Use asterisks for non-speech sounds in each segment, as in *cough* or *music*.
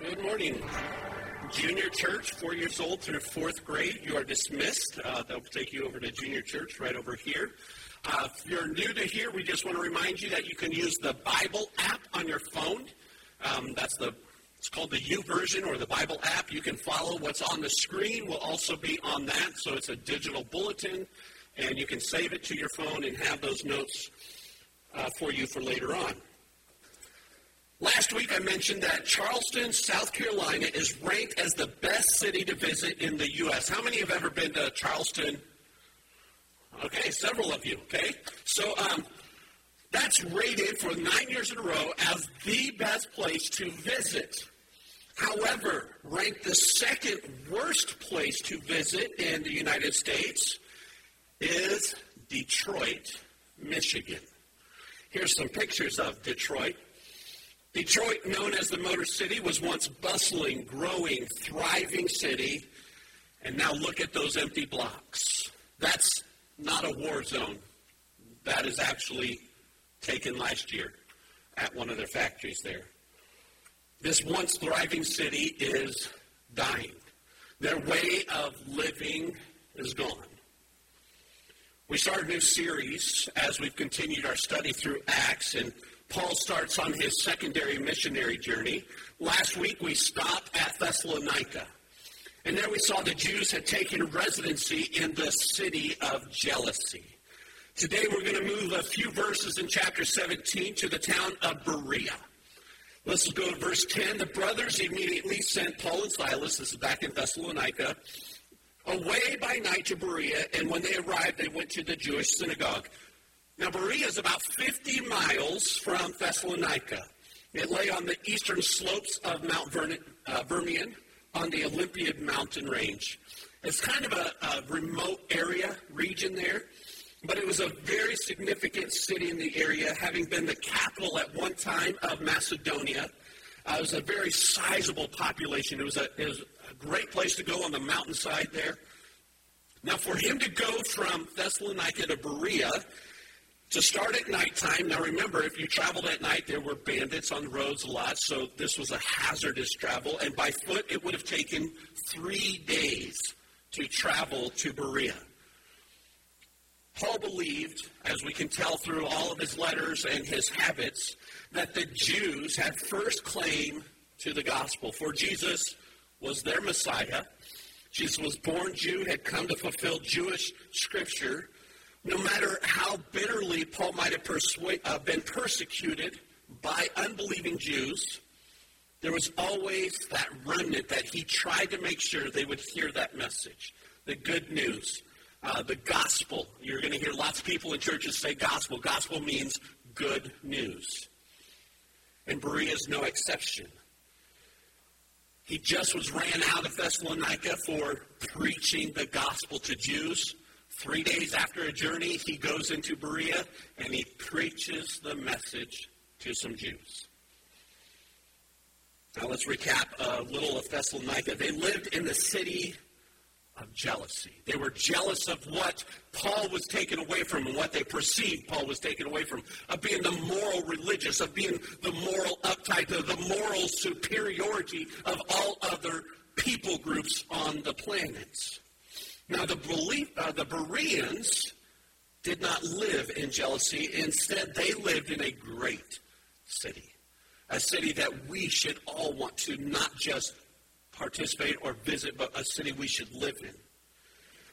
Good morning. Junior church, four years old through fourth grade, you are dismissed. Uh, they'll take you over to junior church right over here. Uh, if you're new to here, we just want to remind you that you can use the Bible app on your phone. Um, that's the it's called the YouVersion or the Bible app. You can follow what's on the screen. Will also be on that, so it's a digital bulletin, and you can save it to your phone and have those notes uh, for you for later on. Last week I mentioned that Charleston, South Carolina is ranked as the best city to visit in the U.S. How many have ever been to Charleston? Okay, several of you, okay? So um, that's rated for nine years in a row as the best place to visit. However, ranked the second worst place to visit in the United States is Detroit, Michigan. Here's some pictures of Detroit. Detroit, known as the Motor City, was once bustling, growing, thriving city, and now look at those empty blocks. That's not a war zone. That is actually taken last year at one of their factories there. This once thriving city is dying. Their way of living is gone. We start a new series as we've continued our study through Acts, and Paul starts on his secondary missionary journey. Last week we stopped at Thessalonica. And there we saw the Jews had taken residency in the city of jealousy. Today we're going to move a few verses in chapter 17 to the town of Berea. Let's go to verse 10. The brothers immediately sent Paul and Silas, this is back in Thessalonica, away by night to Berea, and when they arrived, they went to the Jewish synagogue. Now, Berea is about 50 miles from Thessalonica. It lay on the eastern slopes of Mount Vernon, uh, Vermian on the Olympiad mountain range. It's kind of a, a, remote area, region there, but it was a very significant city in the area, having been the capital at one time of Macedonia. Uh, it was a very sizable population. It was, a, it was a great place to go on the mountainside there. Now, for him to go from Thessalonica to Berea, to start at nighttime. Now remember, if you traveled at night, there were bandits on the roads a lot, so this was a hazardous travel. And by foot, it would have taken three days to travel to Berea. Paul believed, as we can tell through all of his letters and his habits, that the Jews had first claim to the gospel. For Jesus was their Messiah. Jesus was born Jew, had come to fulfill Jewish scripture no matter how bitterly Paul might have uh, been persecuted by unbelieving Jews, there was always that remnant that he tried to make sure they would hear that message, the good news, uh, the gospel. You're going to hear lots of people in churches say gospel. Gospel means good news. And Berea is no exception. He just was ran out of Thessalonica for preaching the gospel to Jews. Three days after a journey, he goes into Berea and he preaches the message to some Jews. Now let's recap a little of Thessalonica. They lived in the city of jealousy. They were jealous of what Paul was taken away from and what they perceived Paul was taken away from, of being the moral religious, of being the moral uptight, of the moral superiority of all other people groups on the planets. Now, the, belief, uh, the Bereans did not live in jealousy. Instead, they lived in a great city, a city that we should all want to not just participate or visit, but a city we should live in.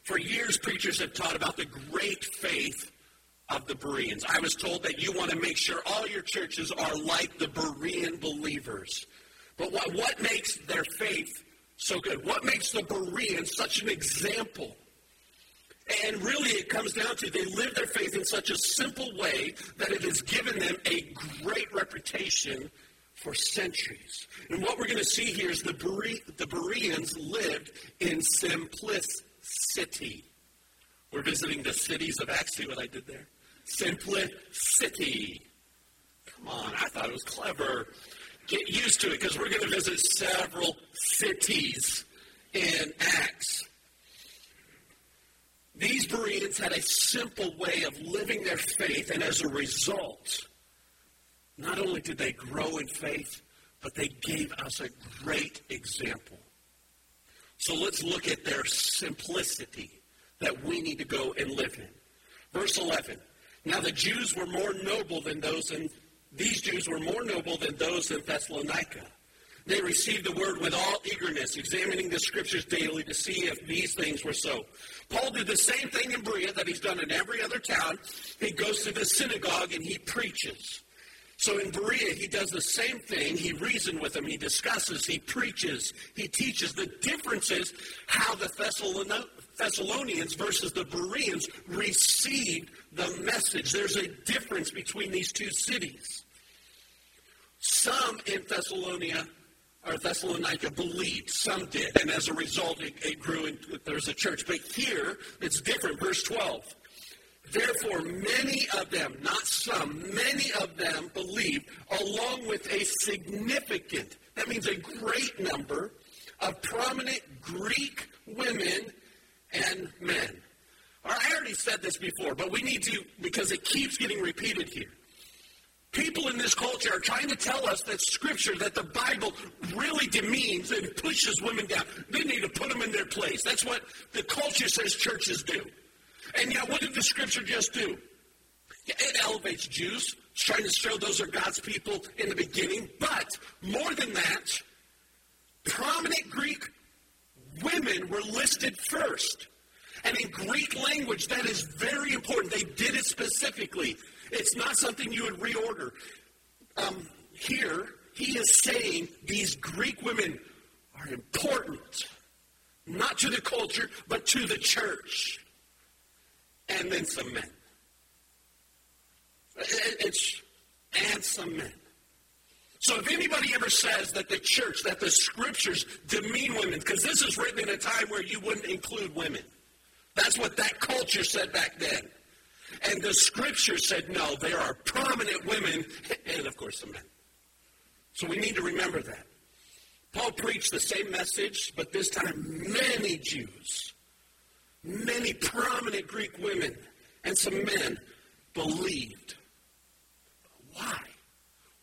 For years, preachers have taught about the great faith of the Bereans. I was told that you want to make sure all your churches are like the Berean believers. But what, what makes their faith so good. What makes the Bereans such an example? And really, it comes down to they live their faith in such a simple way that it has given them a great reputation for centuries. And what we're going to see here is the, Bere- the Bereans lived in simplicity. We're visiting the cities of Acts. See what I did there? Simplicity. Come on, I thought it was clever. Get used to it because we're going to visit several cities in Acts. These Bereans had a simple way of living their faith, and as a result, not only did they grow in faith, but they gave us a great example. So let's look at their simplicity that we need to go and live in. Verse 11. Now the Jews were more noble than those in, these Jews were more noble than those in Thessalonica. They received the word with all eagerness, examining the scriptures daily to see if these things were so. Paul did the same thing in Berea that he's done in every other town. He goes to the synagogue and he preaches. So in Berea, he does the same thing. He reasons with them. He discusses. He preaches. He teaches. The difference is how the Thessalonians versus the Bereans received the message. There's a difference between these two cities. Some in Thessalonica or Thessalonica believed. Some did. And as a result, it, it grew and there's a church. But here, it's different. Verse 12. Therefore, many of them, not some, many of them believed, along with a significant, that means a great number, of prominent Greek women and men. I already said this before, but we need to, because it keeps getting repeated here. People in this culture are trying to tell us that Scripture, that the Bible really demeans and pushes women down. They need to put them in their place. That's what the culture says churches do. And yet, what did the Scripture just do? It elevates Jews. It's trying to show those are God's people in the beginning. But more than that, prominent Greek women were listed first. And in Greek language, that is very important. They did it specifically. It's not something you would reorder. Um, here, he is saying these Greek women are important, not to the culture, but to the church. And then some men. It's, and some men. So if anybody ever says that the church, that the scriptures demean women, because this is written in a time where you wouldn't include women. That's what that culture said back then. And the scripture said, no, there are prominent women and, of course, some men. So we need to remember that. Paul preached the same message, but this time many Jews, many prominent Greek women, and some men believed. Why?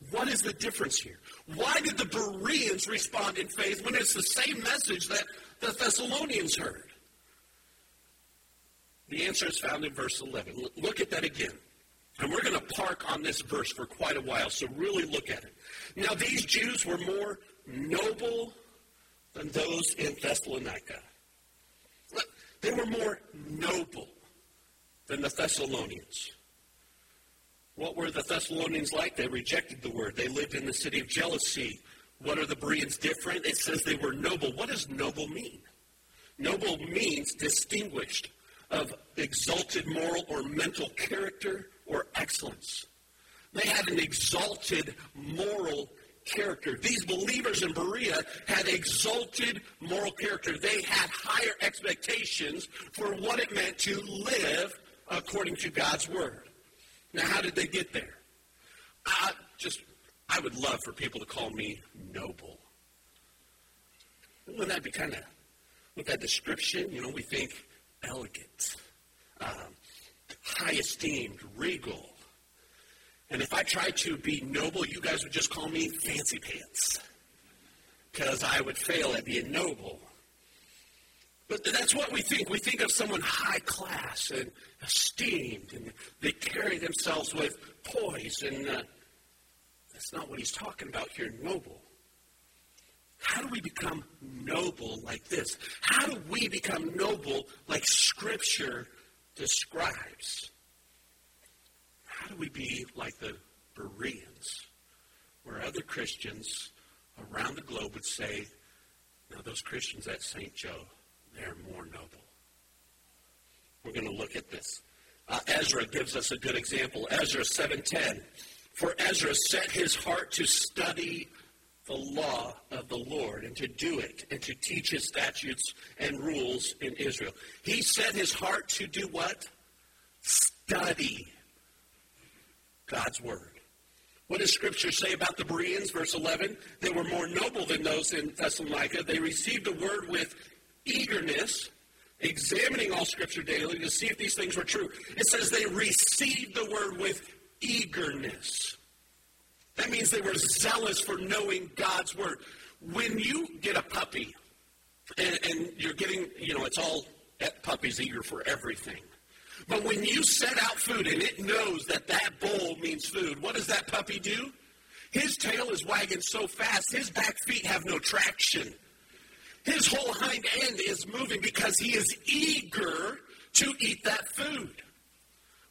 What is the difference here? Why did the Bereans respond in faith when it's the same message that the Thessalonians heard? The answer is found in verse 11. Look at that again. And we're going to park on this verse for quite a while, so really look at it. Now, these Jews were more noble than those in Thessalonica. They were more noble than the Thessalonians. What were the Thessalonians like? They rejected the word. They lived in the city of jealousy. What are the Bereans different? It says they were noble. What does noble mean? Noble means distinguished, of exalted moral or mental character or excellence. They had an exalted moral character. These believers in Berea had exalted moral character. They had higher expectations for what it meant to live according to God's word. Now, how did they get there? I just, I would love for people to call me noble. Wouldn't that be kind of, with that description, you know, we think elegant, um, high esteemed, regal. And if I tried to be noble, you guys would just call me fancy pants because I would fail at being noble. But that's what we think. We think of someone high class and esteemed, and they carry themselves with poise, and uh, that's not what he's talking about here, noble. How do we become noble like this? How do we become noble like Scripture describes? How do we be like the Bereans, where other Christians around the globe would say, now those Christians at St. Joe, they're more noble. We're going to look at this. Uh, Ezra gives us a good example. Ezra 7.10. For Ezra set his heart to study the law of the Lord and to do it and to teach his statutes and rules in Israel. He set his heart to do what? Study God's word. What does Scripture say about the Bereans? Verse 11 They were more noble than those in Thessalonica. They received the word with eagerness, examining all Scripture daily to see if these things were true. It says they received the word with eagerness. That means they were zealous for knowing God's word. When you get a puppy, and, and you're getting, you know, it's all eh, that puppy's eager for everything. But when you set out food and it knows that that bowl means food, what does that puppy do? His tail is wagging so fast, his back feet have no traction. His whole hind end is moving because he is eager to eat that food.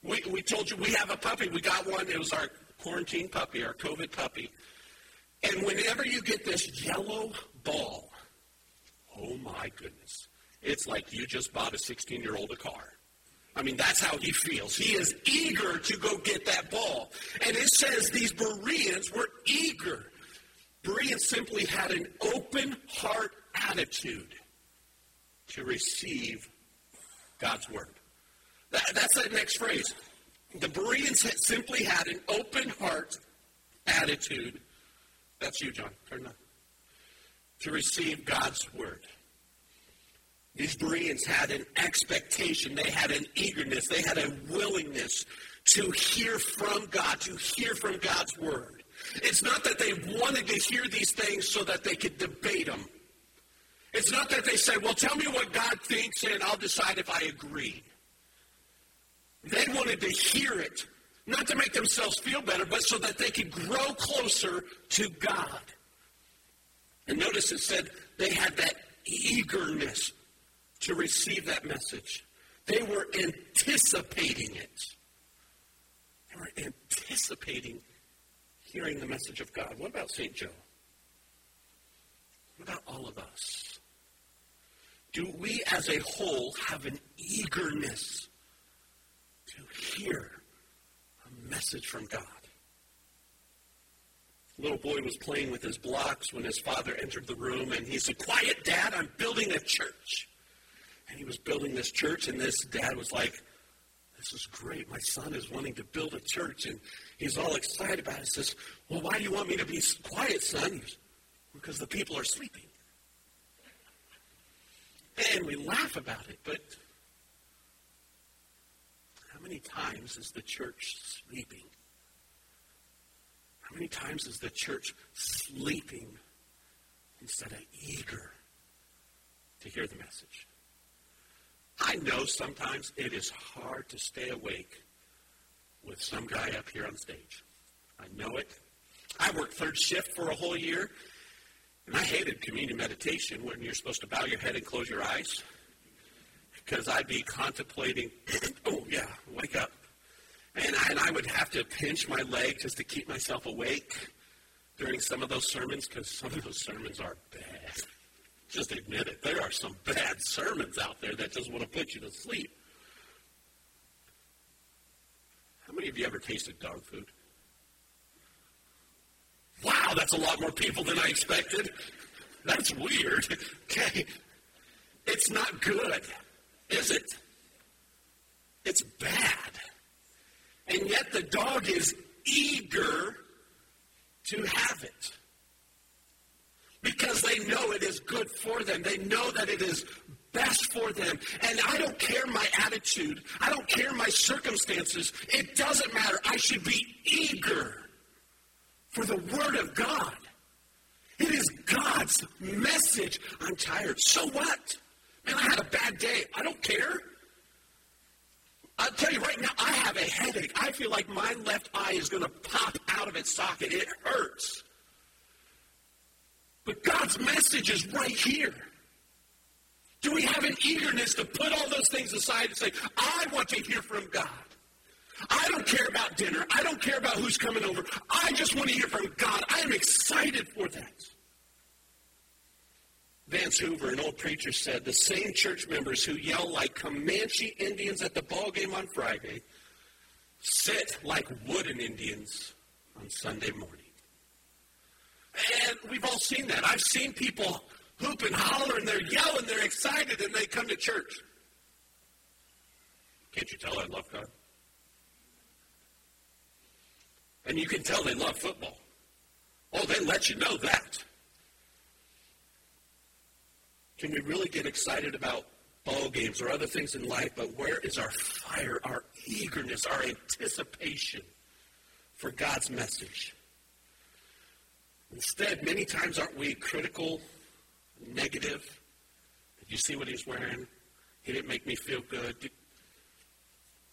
We, we told you we have a puppy. We got one. It was our quarantine puppy, our COVID puppy. And whenever you get this yellow ball, oh my goodness, it's like you just bought a 16 year old a car. I mean, that's how he feels. He is eager to go get that ball. And it says these Bereans were eager. Bereans simply had an open heart attitude to receive God's word. That, that's that next phrase. The Bereans had simply had an open heart attitude. That's you, John. Turn on. To receive God's word. These Bereans had an expectation, they had an eagerness, they had a willingness to hear from God, to hear from God's word. It's not that they wanted to hear these things so that they could debate them. It's not that they said, well, tell me what God thinks and I'll decide if I agree. They wanted to hear it, not to make themselves feel better, but so that they could grow closer to God. And notice it said they had that eagerness to receive that message. They were anticipating it. They were anticipating hearing the message of God. What about St. Joe? What about all of us? Do we as a whole have an eagerness to hear a message from God? little boy was playing with his blocks when his father entered the room and he said, Quiet, Dad, I'm building a church. And he was building this church, and this dad was like, This is great. My son is wanting to build a church. And he's all excited about it. He says, Well, why do you want me to be quiet, son? Goes, because the people are sleeping. And we laugh about it, but how many times is the church sleeping? How many times is the church sleeping instead of eager to hear the message? I know sometimes it is hard to stay awake with some guy up here on stage. I know it. I worked third shift for a whole year, and I hated communion meditation when you're supposed to bow your head and close your eyes because I'd be contemplating, *clears throat* oh, yeah, wake up. And I, and I would have to pinch my leg just to keep myself awake during some of those sermons because some of those sermons are bad. Just admit it. There are some bad sermons out there that just want to put you to sleep. How many of you ever tasted dog food? Wow, that's a lot more people than I expected. That's weird. *laughs* Okay. It's not good, is it? It's bad. And yet the dog is eager to have it because they know it is good for them. They know that it is best for them. And I don't care my attitude. I don't care my circumstances. It doesn't matter. I should be eager for the Word of God. It is God's message. I'm tired. So what? Man, I had a bad day. I don't care. I'll tell you right now, I have a headache. I feel like my left eye is going to pop out of its socket. It hurts. But God's message is right here. Do we have an eagerness to put all those things aside and say, I want to hear from God? I don't care about dinner. I don't care about who's coming over. I just want to hear from God. I am excited for that. Vance Havner, an old preacher, said the same church members who yell like Comanche Indians at the ball game on Friday sit like wooden Indians on Sunday morning. And we've all seen that. I've seen people hoop and holler and they're yelling, they're excited, and they come to church. Can't you tell I love God? And you can tell they love football. Oh, they let you know that. Can we really get excited about ball games or other things in life? But where is our fire, our eagerness, our anticipation for God's message? Instead, many times aren't we critical, negative? Did you see what he's wearing? He didn't make me feel good.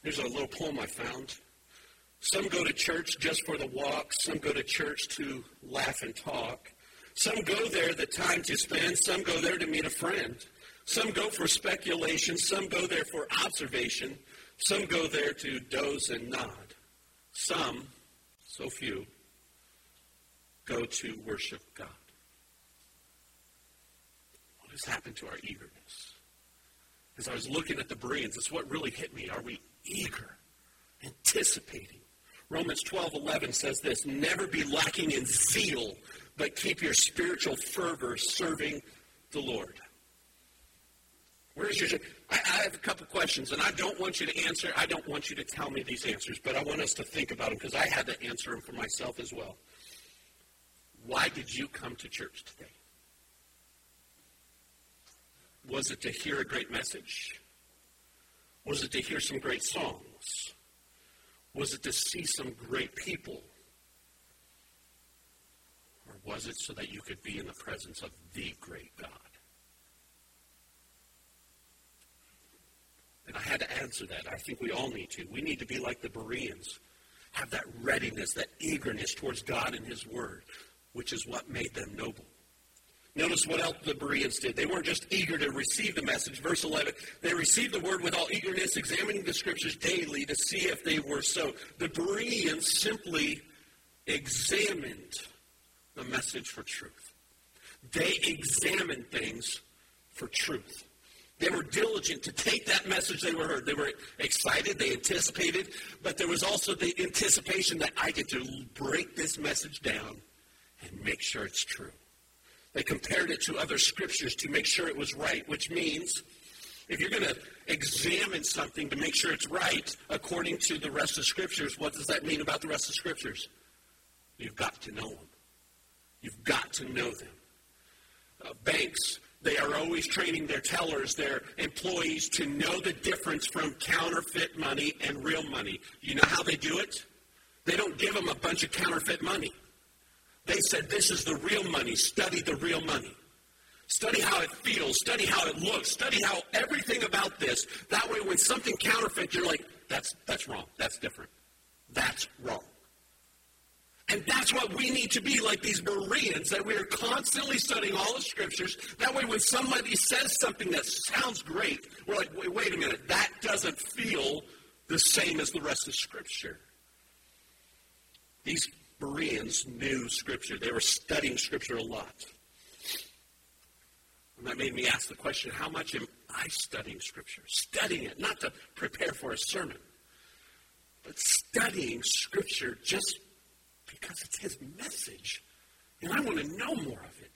Here's a little poem I found. Some go to church just for the walk. Some go to church to laugh and talk. Some go there the time to spend. Some go there to meet a friend. Some go for speculation. Some go there for observation. Some go there to doze and nod. Some, so few, go to worship God. What has happened to our eagerness? As I was looking at the Bereans, it's what really hit me. Are we eager, anticipating? Romans 12, 11 says this, never be lacking in zeal, but keep your spiritual fervor serving the Lord. Where's your, I, I have a couple questions, and I don't want you to answer. I don't want you to tell me these answers, but I want us to think about them because I had to answer them for myself as well. Why did you come to church today? Was it to hear a great message? Was it to hear some great songs? Was it to see some great people? Was it so that you could be in the presence of the great God? And I had to answer that. I think we all need to. We need to be like the Bereans, have that readiness, that eagerness towards God and His Word, which is what made them noble. Notice what else the Bereans did. They weren't just eager to receive the message. Verse 11, they received the word with all eagerness, examining the scriptures daily to see if they were so. The Bereans simply examined the message for truth. They examined things for truth. They were diligent to take that message they were heard. They were excited, they anticipated, but there was also the anticipation that I get to break this message down and make sure it's true. They compared it to other scriptures to make sure it was right, which means if you're going to examine something to make sure it's right according to the rest of scriptures, what does that mean about the rest of scriptures? You've got to know them. You've got to know them. Uh, banks they are always training their tellers, their employees, to know the difference from counterfeit money and real money. You know how they do it? They don't give them a bunch of counterfeit money. They said, This is the real money. Study the real money. Study how it feels. Study how it looks. Study how everything about this. That way, when something counterfeit, you're like, That's, that's wrong. That's different. That's wrong. And that's what we need to be like these Bereans, that we are constantly studying all the scriptures. That way, when somebody says something that sounds great, we're like, wait, wait a minute, that doesn't feel the same as the rest of scripture. These Bereans knew scripture, they were studying scripture a lot. And that made me ask the question how much am I studying scripture? Studying it, not to prepare for a sermon, but studying scripture just because it's his message. And I want to know more of it.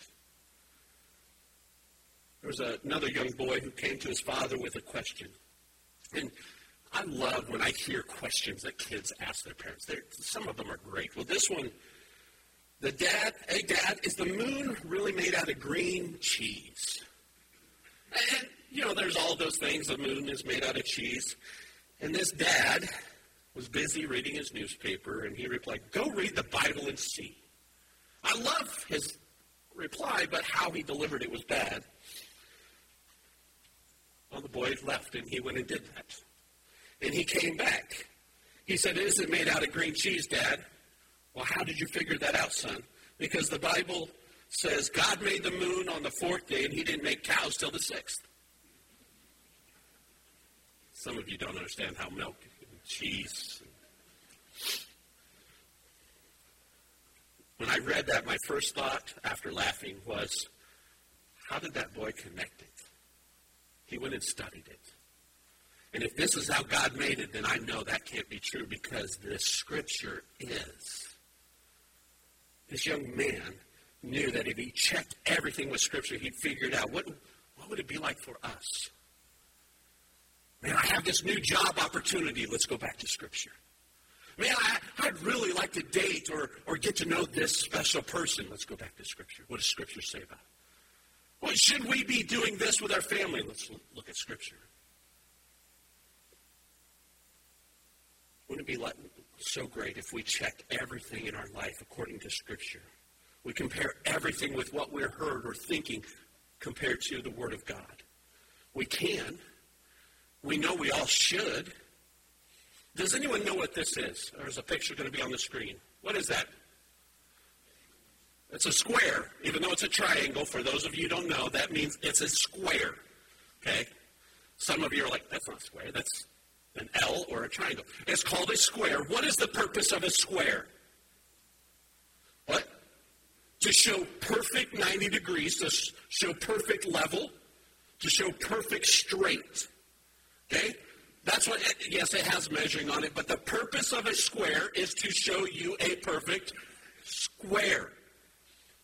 There was another young boy who came to his father with a question. And I love when I hear questions that kids ask their parents. They're, some of them are great. Well, this one, the dad, hey dad, is the moon really made out of green cheese? And, you know, there's all those things. The moon is made out of cheese. And this dad was busy reading his newspaper, and he replied, Go read the Bible and see. I love his reply, but how he delivered it was bad. Well, the boy left, and he went and did that. And he came back. He said, Is it made out of green cheese, Dad? Well, how did you figure that out, son? Because the Bible says God made the moon on the fourth day, and he didn't make cows till the sixth. Some of you don't understand how milk cheese. When I read that, my first thought after laughing was, how did that boy connect it? He went and studied it. And if this is how God made it, then I know that can't be true because the scripture is. This young man knew that if he checked everything with scripture, he'd figure it out. What, what would it be like for us? Man, I have this new job opportunity. Let's go back to Scripture. Man, I, I'd really like to date or, or get to know this special person. Let's go back to Scripture. What does Scripture say about it? Well, should we be doing this with our family? Let's look at Scripture. Wouldn't it be so great if we checked everything in our life according to Scripture? We compare everything with what we're heard or thinking compared to the Word of God. We can. We know we all should. Does anyone know what this is? There's a picture going to be on the screen. What is that? It's a square, even though it's a triangle. For those of you who don't know, that means it's a square. Okay? Some of you are like, that's not a square. That's an L or a triangle. It's called a square. What is the purpose of a square? What? To show perfect 90 degrees, to show perfect level, to show perfect straight. Okay? That's what, yes, it has measuring on it, but the purpose of a square is to show you a perfect square,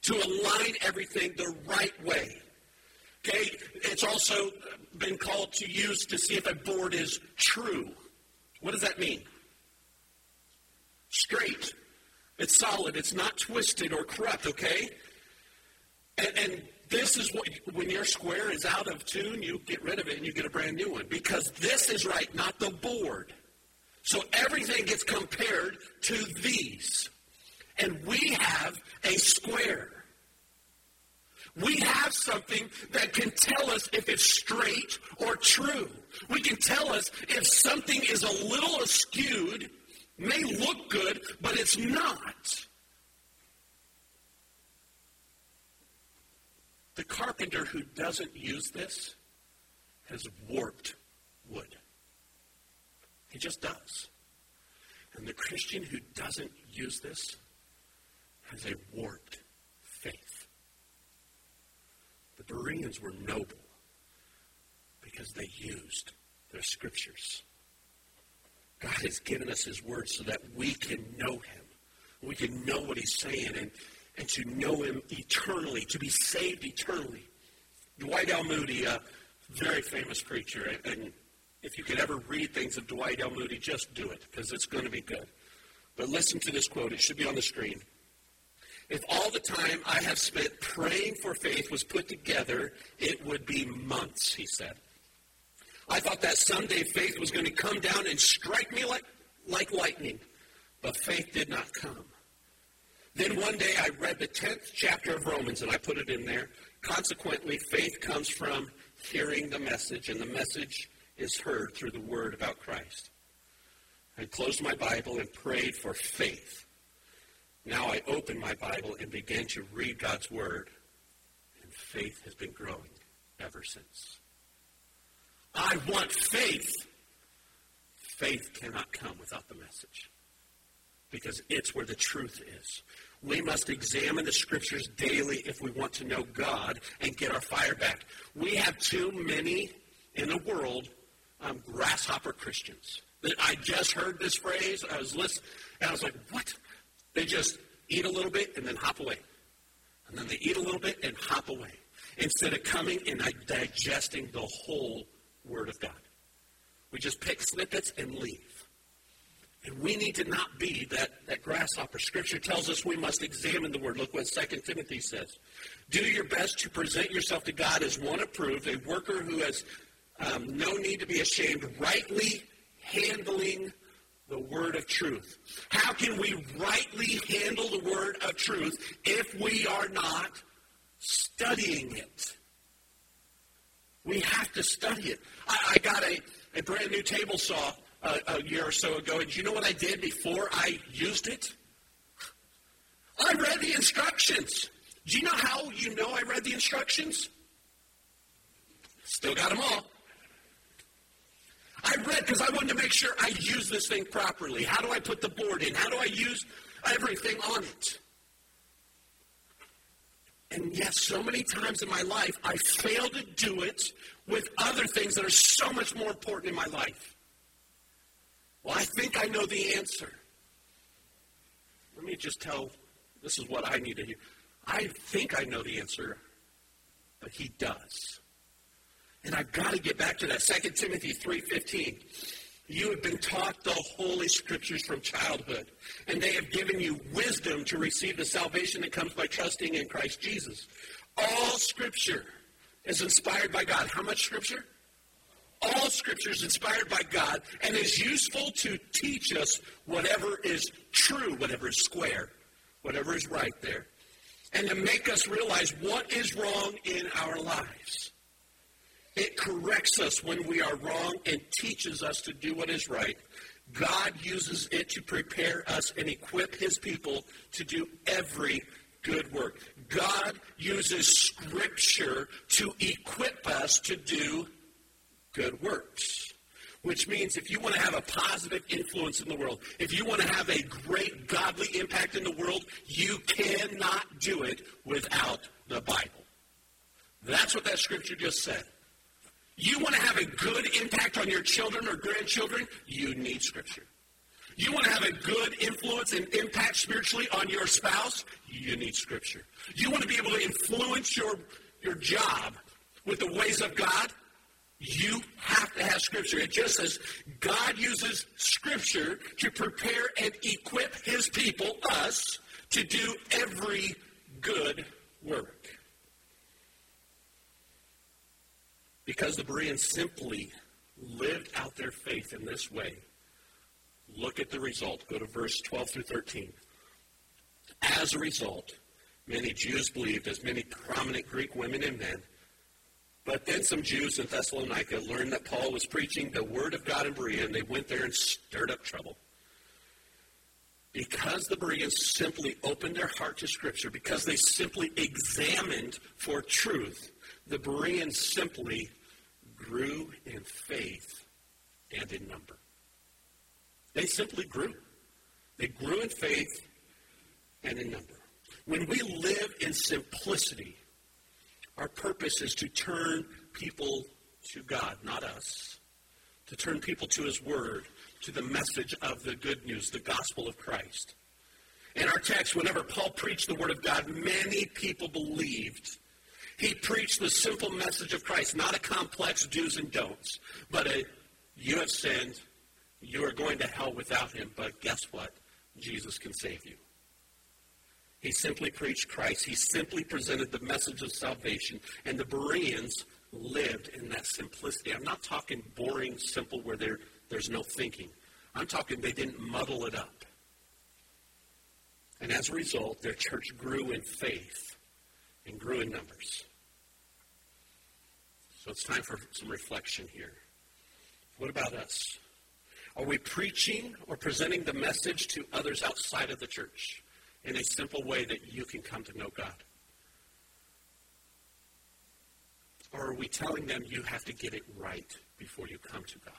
to align everything the right way. Okay? It's also been called to use to see if a board is true. What does that mean? Straight. It's solid. It's not twisted or corrupt, okay? And, and this is what, when your square is out of tune, you get rid of it and you get a brand new one because this is right, not the board. So everything gets compared to these. And we have a square. We have something that can tell us if it's straight or true. We can tell us if something is a little askewed, may look good, but it's not. The carpenter who doesn't use this has warped wood. He just does. And the Christian who doesn't use this has a warped faith. The Bereans were noble because they used their scriptures. God has given us His Word so that we can know Him. We can know what He's saying. And and to know him eternally, to be saved eternally. Dwight L. Moody, a very famous preacher, and if you could ever read things of Dwight L. Moody, just do it, because it's going to be good. But listen to this quote. It should be on the screen. If all the time I have spent praying for faith was put together, it would be months, he said. I thought that someday faith was going to come down and strike me like, like lightning, but faith did not come. Then one day I read the 10th chapter of Romans and I put it in there. Consequently, faith comes from hearing the message, and the message is heard through the word about Christ. I closed my Bible and prayed for faith. Now I open my Bible and begin to read God's word, and faith has been growing ever since. I want faith. Faith cannot come without the message because it's where the truth is. We must examine the scriptures daily if we want to know God and get our fire back. We have too many in the world um, grasshopper Christians. I just heard this phrase. I was listening, and I was like, "What?" They just eat a little bit and then hop away, and then they eat a little bit and hop away, instead of coming and digesting the whole Word of God. We just pick snippets and leave. And we need to not be that, that grasshopper. Scripture tells us we must examine the word. Look what 2 Timothy says. Do your best to present yourself to God as one approved, a worker who has um, no need to be ashamed, rightly handling the word of truth. How can we rightly handle the word of truth if we are not studying it? We have to study it. I, I got a, a brand new table saw a, a year or so ago, and you know what I did before I used it? I read the instructions. Do you know how you know I read the instructions? Still got them all. I read because I wanted to make sure I use this thing properly. How do I put the board in? How do I use everything on it? And yet, so many times in my life, I fail to do it with other things that are so much more important in my life. Well, I think I know the answer. Let me just tell this is what I need to hear. I think I know the answer, but he does. And I've got to get back to that 2 Timothy 3:15. You have been taught the holy scriptures from childhood, and they have given you wisdom to receive the salvation that comes by trusting in Christ Jesus. All scripture is inspired by God. How much scripture? All scripture is inspired by God and is useful to teach us whatever is true, whatever is square, whatever is right there. and to make us realize what is wrong in our lives. It corrects us when we are wrong and teaches us to do what is right. God uses it to prepare us and equip his people to do every good work. God uses Scripture to equip us to do good works. Which means if you want to have a positive influence in the world, if you want to have a great godly impact in the world, you cannot do it without the Bible. That's what that scripture just said. You want to have a good impact on your children or grandchildren, you need scripture. You want to have a good influence and impact spiritually on your spouse, you need scripture. You want to be able to influence your, your job with the ways of God, you have to have Scripture. It just says God uses Scripture to prepare and equip His people, us, to do every good work. Because the Bereans simply lived out their faith in this way. Look at the result. Go to verse 12 through 13. As a result, many Jews believed, as many prominent Greek women and men, but then some Jews in Thessalonica learned that Paul was preaching the word of God in Berea, and they went there and stirred up trouble. Because the Bereans simply opened their heart to Scripture, because they simply examined for truth, the Bereans simply grew in faith and in number. They simply grew. They grew in faith and in number. When we live in simplicity, our purpose is to turn people to God, not us. To turn people to His Word, to the message of the good news, the gospel of Christ. In our text, whenever Paul preached the Word of God, many people believed. He preached the simple message of Christ, not a complex do's and don'ts, but a you have sinned, you are going to hell without Him, but guess what? Jesus can save you. He simply preached Christ. He simply presented the message of salvation. And the Bereans lived in that simplicity. I'm not talking boring, simple, where there, there's no thinking. I'm talking they didn't muddle it up. And as a result, their church grew in faith and grew in numbers. So it's time for some reflection here. What about us? Are we preaching or presenting the message to others outside of the church? In a simple way that you can come to know God? Or are we telling them you have to get it right before you come to God?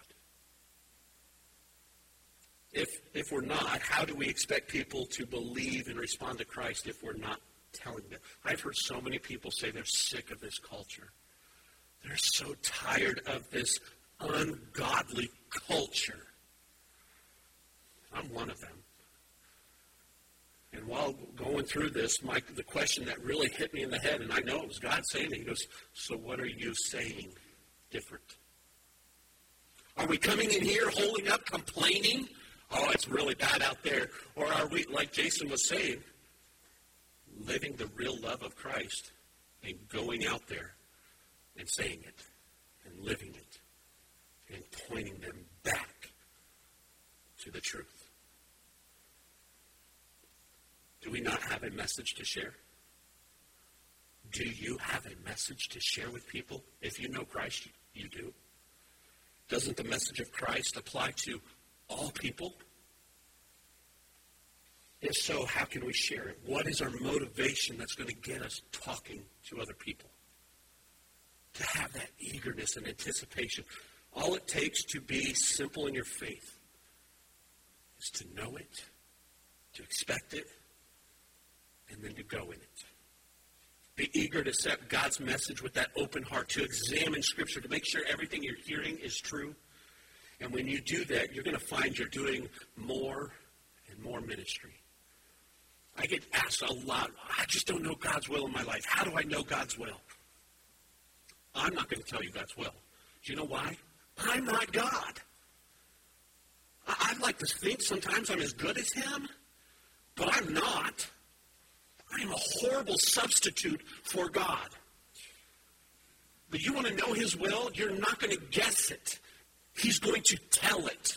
If, if we're not, how do we expect people to believe and respond to Christ if we're not telling them? I've heard so many people say they're sick of this culture. They're so tired of this ungodly culture. I'm one of them. While going through this, the question that really hit me in the head, and I know it was God saying it, he goes, So what are you saying different? Are we coming in here holding up, complaining? Oh, it's really bad out there. Or are we, like Jason was saying, living the real love of Christ and going out there and saying it and living it and pointing them back to the truth? Do we not have a message to share? Do you have a message to share with people? If you know Christ, you do. Doesn't the message of Christ apply to all people? If so, how can we share it? What is our motivation that's going to get us talking to other people? To have that eagerness and anticipation. All it takes to be simple in your faith is to know it, to expect it, and then to go in it. Be eager to accept God's message with that open heart, to examine Scripture, to make sure everything you're hearing is true. And when you do that, you're going to find you're doing more and more ministry. I get asked a lot, I just don't know God's will in my life. How do I know God's will? I'm not going to tell you God's will. Do you know why? I'm not God. I'd like to think sometimes I'm as good as Him, but I'm not. I am a horrible substitute for God. But you want to know His will? You're not going to guess it. He's going to tell it.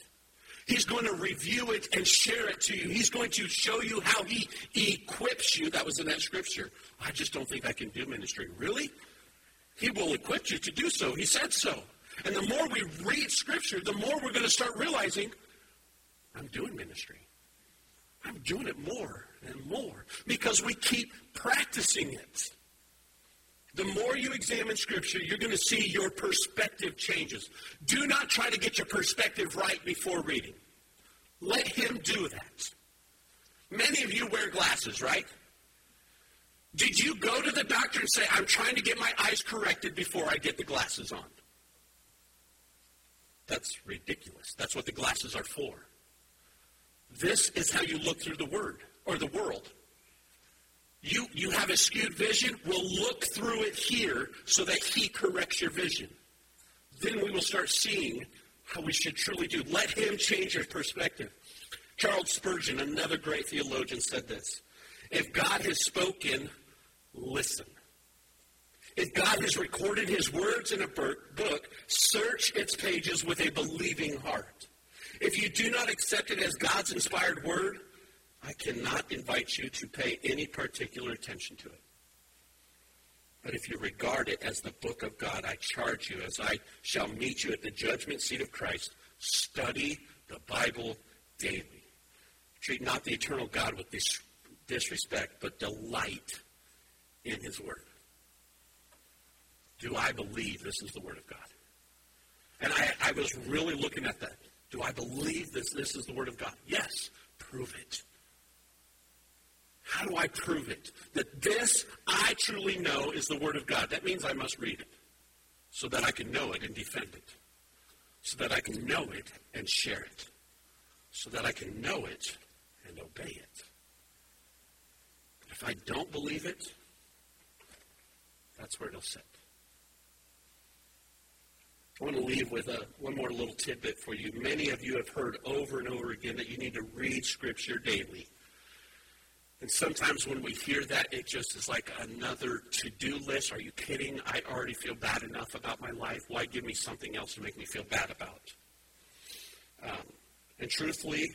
He's going to review it and share it to you. He's going to show you how he equips you. That was in that scripture. I just don't think I can do ministry. Really? He will equip you to do so. He said so. And the more we read scripture, the more we're going to start realizing, I'm doing ministry. I'm doing it more and more because we keep practicing it. The more you examine Scripture, you're going to see your perspective changes. Do not try to get your perspective right before reading. Let Him do that. Many of you wear glasses, right? Did you go to the doctor and say, I'm trying to get my eyes corrected before I get the glasses on? That's ridiculous. That's what the glasses are for. This is how you look through the Word or the world. You, you have a skewed vision, we'll look through it here so that He corrects your vision. Then we will start seeing how we should truly do. Let Him change your perspective. Charles Spurgeon, another great theologian, said this If God has spoken, listen. If God has recorded His words in a book, search its pages with a believing heart. If you do not accept it as God's inspired word, I cannot invite you to pay any particular attention to it. But if you regard it as the book of God, I charge you, as I shall meet you at the judgment seat of Christ, study the Bible daily. Treat not the eternal God with dis- disrespect, but delight in his word. Do I believe this is the word of God? And I, I was really looking at that. Do I believe this, this is the word of God? Yes. Prove it. How do I prove it? That this I truly know is the Word of God. That means I must read it so that I can know it and defend it, so that I can know it and share it, so that I can know it and obey it. If I don't believe it, that's where it'll sit. I want to leave with a, one more little tidbit for you. Many of you have heard over and over again that you need to read Scripture daily. And sometimes when we hear that, it just is like another to do list. Are you kidding? I already feel bad enough about my life. Why give me something else to make me feel bad about? Um, and truthfully,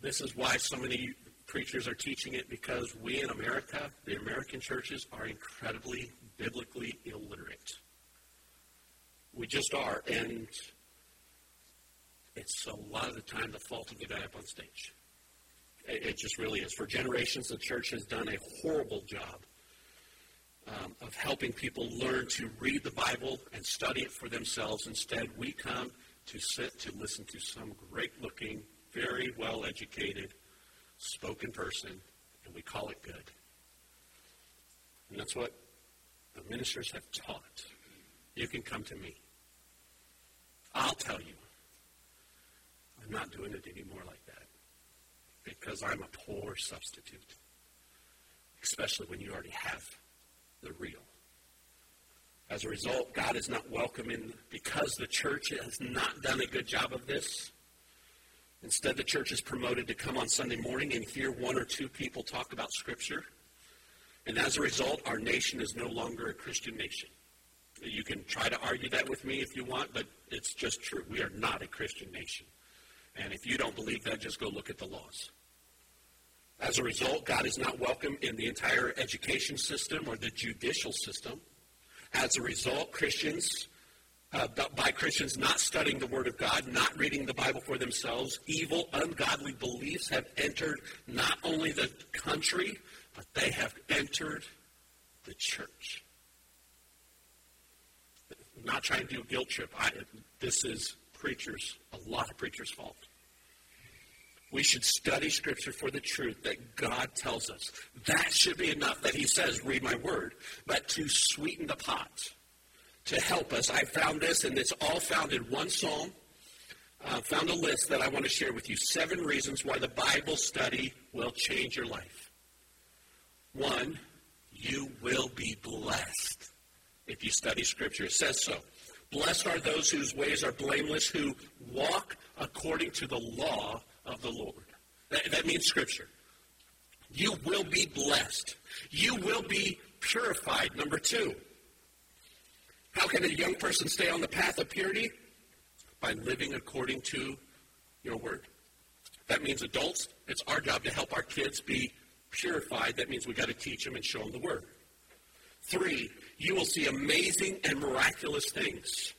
this is why so many preachers are teaching it because we in America, the American churches, are incredibly biblically illiterate. We just are. And it's a lot of the time the fault of the guy up on stage. It just really is. For generations, the church has done a horrible job um, of helping people learn to read the Bible and study it for themselves. Instead, we come to sit to listen to some great looking, very well educated, spoken person, and we call it good. And that's what the ministers have taught. You can come to me. I'll tell you. I'm not doing it anymore like that because I'm a poor substitute, especially when you already have the real. As a result, God is not welcome in because the church has not done a good job of this. Instead, the church is promoted to come on Sunday morning and hear one or two people talk about Scripture. And as a result, our nation is no longer a Christian nation. You can try to argue that with me if you want, but it's just true. We are not a Christian nation. And if you don't believe that, just go look at the laws. As a result, God is not welcome in the entire education system or the judicial system. As a result, Christians, uh, by Christians not studying the Word of God, not reading the Bible for themselves, evil, ungodly beliefs have entered not only the country, but they have entered the church. I'm not trying to do a guilt trip. I, this is preachers, a lot of preachers' fault. We should study Scripture for the truth that God tells us. That should be enough that He says, read my word. But to sweeten the pot, to help us, I found this, and it's all found in one psalm. Uh, found a list that I want to share with you. Seven reasons why the Bible study will change your life. One, you will be blessed if you study Scripture. It says so. Blessed are those whose ways are blameless, who walk according to the law of the Lord. That, that means Scripture. You will be blessed. You will be purified. Number two, how can a young person stay on the path of purity? By living according to your word. That means adults, it's our job to help our kids be purified. That means we got to teach them and show them the word. Three, you will see amazing and miraculous things.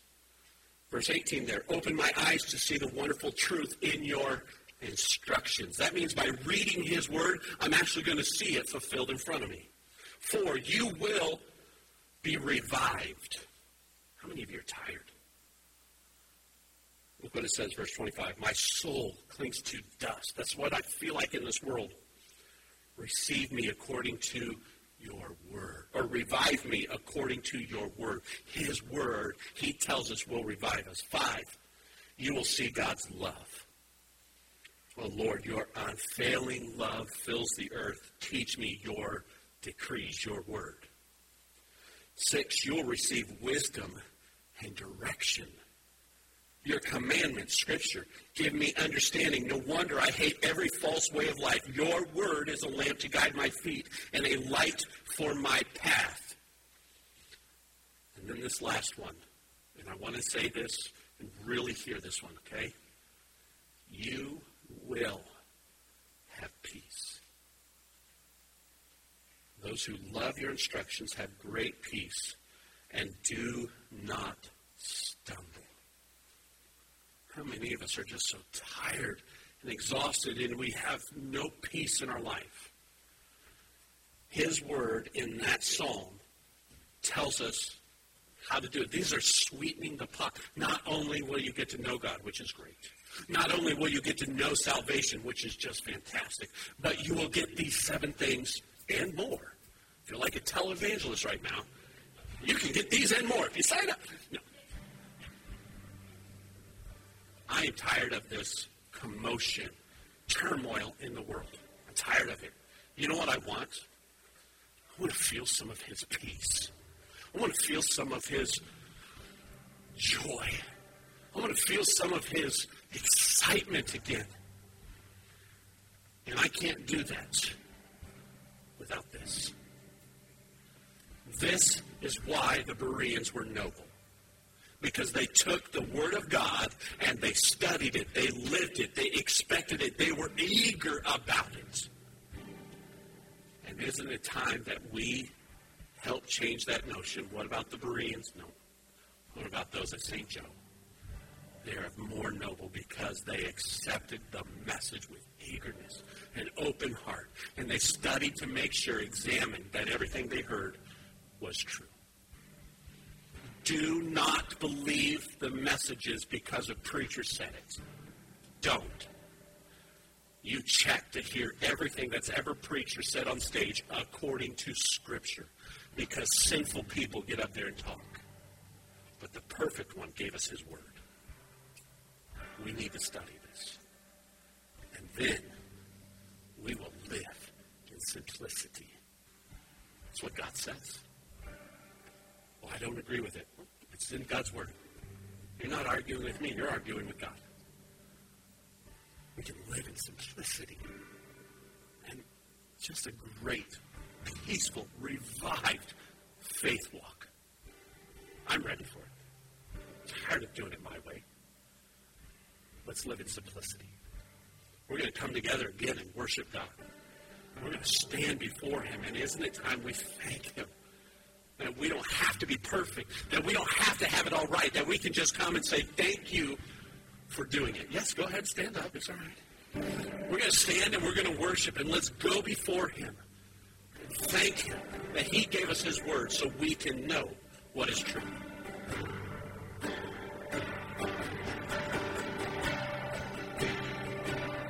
Verse 18 there, open my eyes to see the wonderful truth in your instructions. That means by reading his word, I'm actually going to see it fulfilled in front of me. Four, you will be revived. How many of you are tired? Look what it says, verse 25. My soul clings to dust. That's what I feel like in this world. Receive me according to your word, or revive me according to your word. His word, he tells us, will revive us. Five, you will see God's love. Oh Lord, your unfailing love fills the earth. Teach me your decrees, your word. Six, you'll receive wisdom and direction. Your commandments, Scripture, give me understanding. No wonder I hate every false way of life. Your word is a lamp to guide my feet and a light for my path. And then this last one, and I want to say this and really hear this one, okay? You will have peace. Those who love your instructions have great peace and do not stumble. How many of us are just so tired and exhausted and we have no peace in our life? His word in that psalm tells us how to do it. These are sweetening the pot. Not only will you get to know God, which is great, not only will you get to know salvation, which is just fantastic, but you will get these seven things and more. If you're like a televangelist right now, you can get these and more if you sign up. No. I am tired of this commotion, turmoil in the world. I'm tired of it. You know what I want? I want to feel some of his peace. I want to feel some of his joy. I want to feel some of his excitement again. And I can't do that without this. This is why the Bereans were noble. Because they took the Word of God and they studied it, they lived it, they expected it, they were eager about it. And isn't it time that we help change that notion? What about the Bereans? No. What about those at St. Joe? They are more noble because they accepted the message with eagerness and open heart. And they studied to make sure, examined that everything they heard was true. Do not believe the messages because a preacher said it. Don't. You check to hear everything that's ever preached or said on stage according to Scripture because sinful people get up there and talk. But the perfect one gave us his word. We need to study this. And then we will live in simplicity. That's what God says. Well, I don't agree with it. It's in God's Word. You're not arguing with me, you're arguing with God. We can live in simplicity. And just a great, peaceful, revived faith walk. I'm ready for it. I'm tired of doing it my way. Let's live in simplicity. We're going to come together again and worship God. we're going to stand before Him. And isn't it time we thank Him? That we don't have to be perfect. That we don't have to have it all right. That we can just come and say, thank you for doing it. Yes, go ahead, stand up. It's all right. We're going to stand and we're going to worship. And let's go before Him. And thank Him that He gave us His word so we can know what is true.